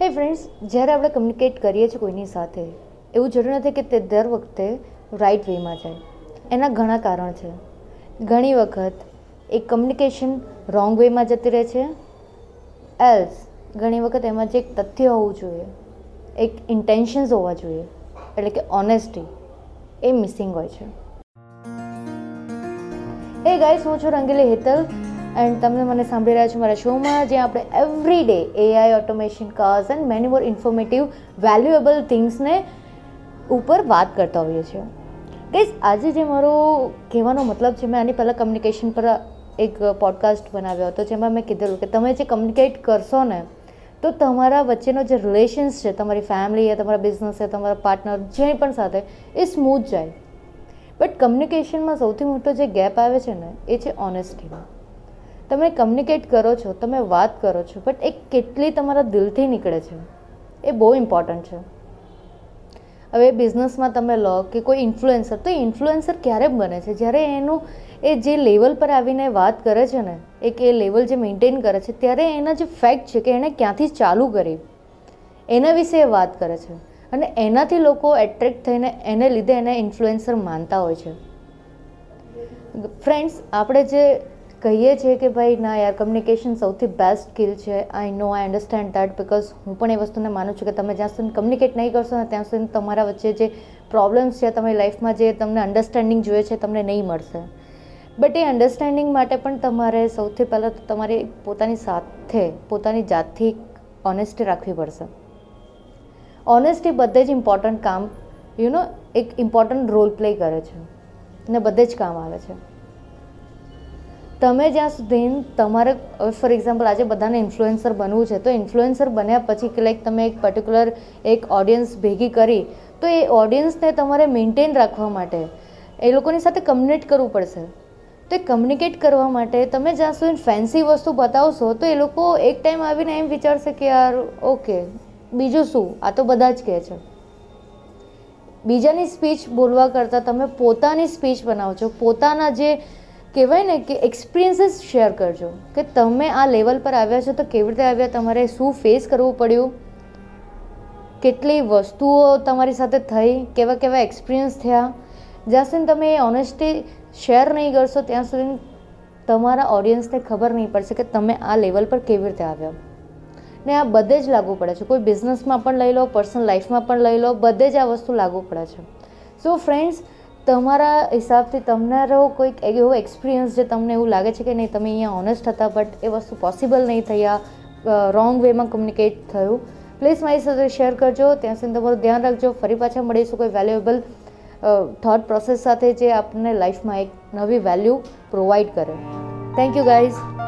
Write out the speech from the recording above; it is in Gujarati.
હે ફ્રેન્ડ્સ જ્યારે આપણે કમ્યુનિકેટ કરીએ છીએ કોઈની સાથે, એવું જરૂર નથી કે તે દર વખતે રાઈટ વેમાં જાય. એના ઘણા કારણ છે. ઘણી વખત એ કમ્યુનિકેશન રોંગ વેમાં જતી રહે છે. એલ્સ ઘણી વખત એમાં જે એક તથ્ય હોવું જોઈએ, એક ઇન્ટેન્શન્સ હોવા જોઈએ, એટલે કે ઓનેસ્ટી એ મિસિંગ હોય છે. એ ગાઈસ હું છું રંગીલી હેતલ. એન્ડ તમે મને સાંભળી રહ્યા છો મારા શોમાં જ્યાં આપણે every day AI automation cars and many more informative valuable થિંગ્સને ઉપર વાત કરતા હોઈએ છીએ. ગઈસ આજે જે મારો કહેવાનો મતલબ છે, મેં આની પહેલાં કમ્યુનિકેશન પર એક પોડકાસ્ટ બનાવ્યો હતો, જેમાં મેં કીધેલું કે તમે જે કમ્યુનિકેટ કરશો ને, તો તમારા વચ્ચેનો જે રિલેશન્સ છે, તમારી ફેમિલી છે તમારા બિઝનેસ છે તમારા પાર્ટનર જે પણ સાથે, એ સ્મૂથ જાય. બટ કમ્યુનિકેશનમાં સૌથી મોટો જે ગેપ આવે છે ને, એ છે ઓનેસ્ટીનો તમે કમ્યુનિકેટ કરો છો, તમે વાત કરો છો બટ એ કેટલી તમારા દિલથી નીકળે છે? એ બહુ ઇમ્પોર્ટન્ટ છે. હવે બિઝનેસમાં તમે લો કે કોઈ ઇન્ફ્લુએન્સર તો ઇન્ફ્લુએન્સર ક્યારે બને છે? જ્યારે એનું એ જે લેવલ પર આવીને વાત કરે છે ને, એક એ લેવલ જે મેન્ટેન કરે છે, ત્યારે એના જે ફેક્ટ છે કે એણે ક્યાંથી ચાલુ કરી, એના વિશે એ વાત કરે છે. અને એનાથી લોકો એટ્રેક્ટ થઈને એને લીધે એને ઇન્ફ્લુએન્સર માનતા હોય છે. ફ્રેન્ડ્સ આપણે જે કહીએ છીએ કે ભાઈ, ના યાર કમ્યુનિકેશન સૌથી બેસ્ટ સ્કિલ છે. I know I understand that because હું પણ એ વસ્તુને માનું છું કે તમે જ્યાં સુધી કમ્યુનિકેટ નહીં કરશો ને ત્યાં સુધી તમારા વચ્ચે જે પ્રોબ્લેમ્સ છે, તમારી લાઈફમાં જે તમને અન્ડરસ્ટેન્ડિંગ જોઈએ છે, તમને નહીં મળશે. બટ એ અન્ડરસ્ટેન્ડિંગ માટે પણ તમારે સૌથી પહેલાં તો તમારી પોતાની સાથે, પોતાની જાતથી ઓનેસ્ટી રાખવી પડશે. ઓનેસ્ટી બધે જ ઇમ્પોર્ટન્ટ કામ યુ નો એક ઇમ્પોર્ટન્ટ રોલ પ્લે કરે છે. ને બધે જ કામ આવે છે. તમે જ્યાં સુધી તમારે ફોર એક્ઝામ્પલ આજે બધાને ઇન્ફ્લુએન્સર બનવું છે, તો ઇન્ફ્લુએન્સર બન્યા પછી કે લાઈક તમે એક પર્ટિક્યુલર એક ઓડિયન્સ ભેગી કરી, તો એ ઓડિયન્સને તમારે મેન્ટેન રાખવા માટે એ લોકોની સાથે કમ્યુનિકેટ કરવું પડશે. તો એ કમ્યુનિકેટ કરવા માટે તમે જ્યાં સુધી ફેન્સી વસ્તુ બતાવશો, તો એ લોકો એક ટાઈમ આવીને એમ વિચારશે કે, યાર ઓકે બીજું શું? આ તો બધા જ કહે છે. બીજાની સ્પીચ બોલવા કરતાં તમે પોતાની સ્પીચ બનાવો છો, પોતાના જે કહેવાય ને કે એક્સપિરિયન્સીસ શેર કરજો. કે તમે આ લેવલ પર આવ્યા છો તો કેવી રીતે આવ્યા? તમારે શું ફેસ કરવું પડ્યું? કેટલી વસ્તુઓ તમારી સાથે થઈ? કેવા કેવા એક્સપિરિયન્સ થયા? જ્યાં સુધી તમે એ ઓનેસ્ટી શેર નહીં કરશો, ત્યાં સુધી તમારા ઓડિયન્સને ખબર નહીં પડશે કે તમે આ લેવલ પર કેવી રીતે આવ્યા. ને આ બધે જ લાગુ પડે છે. કોઈ બિઝનેસમાં પણ લઈ લો પર્સનલ લાઈફમાં પણ લઈ લો, બધે જ આ વસ્તુ લાગુ પડે છે. સો ફ્રેન્ડ્સ તમારા હિસાબથી તમારો કોઈક એવો એક્સપિરિયન્સ જે તમને એવું લાગે છે કે નહીં, તમે અહીંયા ઓનેસ્ટ હતા બટ એ વસ્તુ પોસિબલ નહીં થયા રોંગ વેમાં કમ્યુનિકેટ થયું. પ્લીઝ મારી સાથે શેર કરજો, ત્યાં સુધી તમારું ધ્યાન રાખજો. ફરી પાછા મળીશું કોઈ વેલ્યુએબલ થોટ પ્રોસેસ સાથે જે આપણને લાઈફમાં એક નવી વેલ્યુ પ્રોવાઈડ કરે. Thank you guys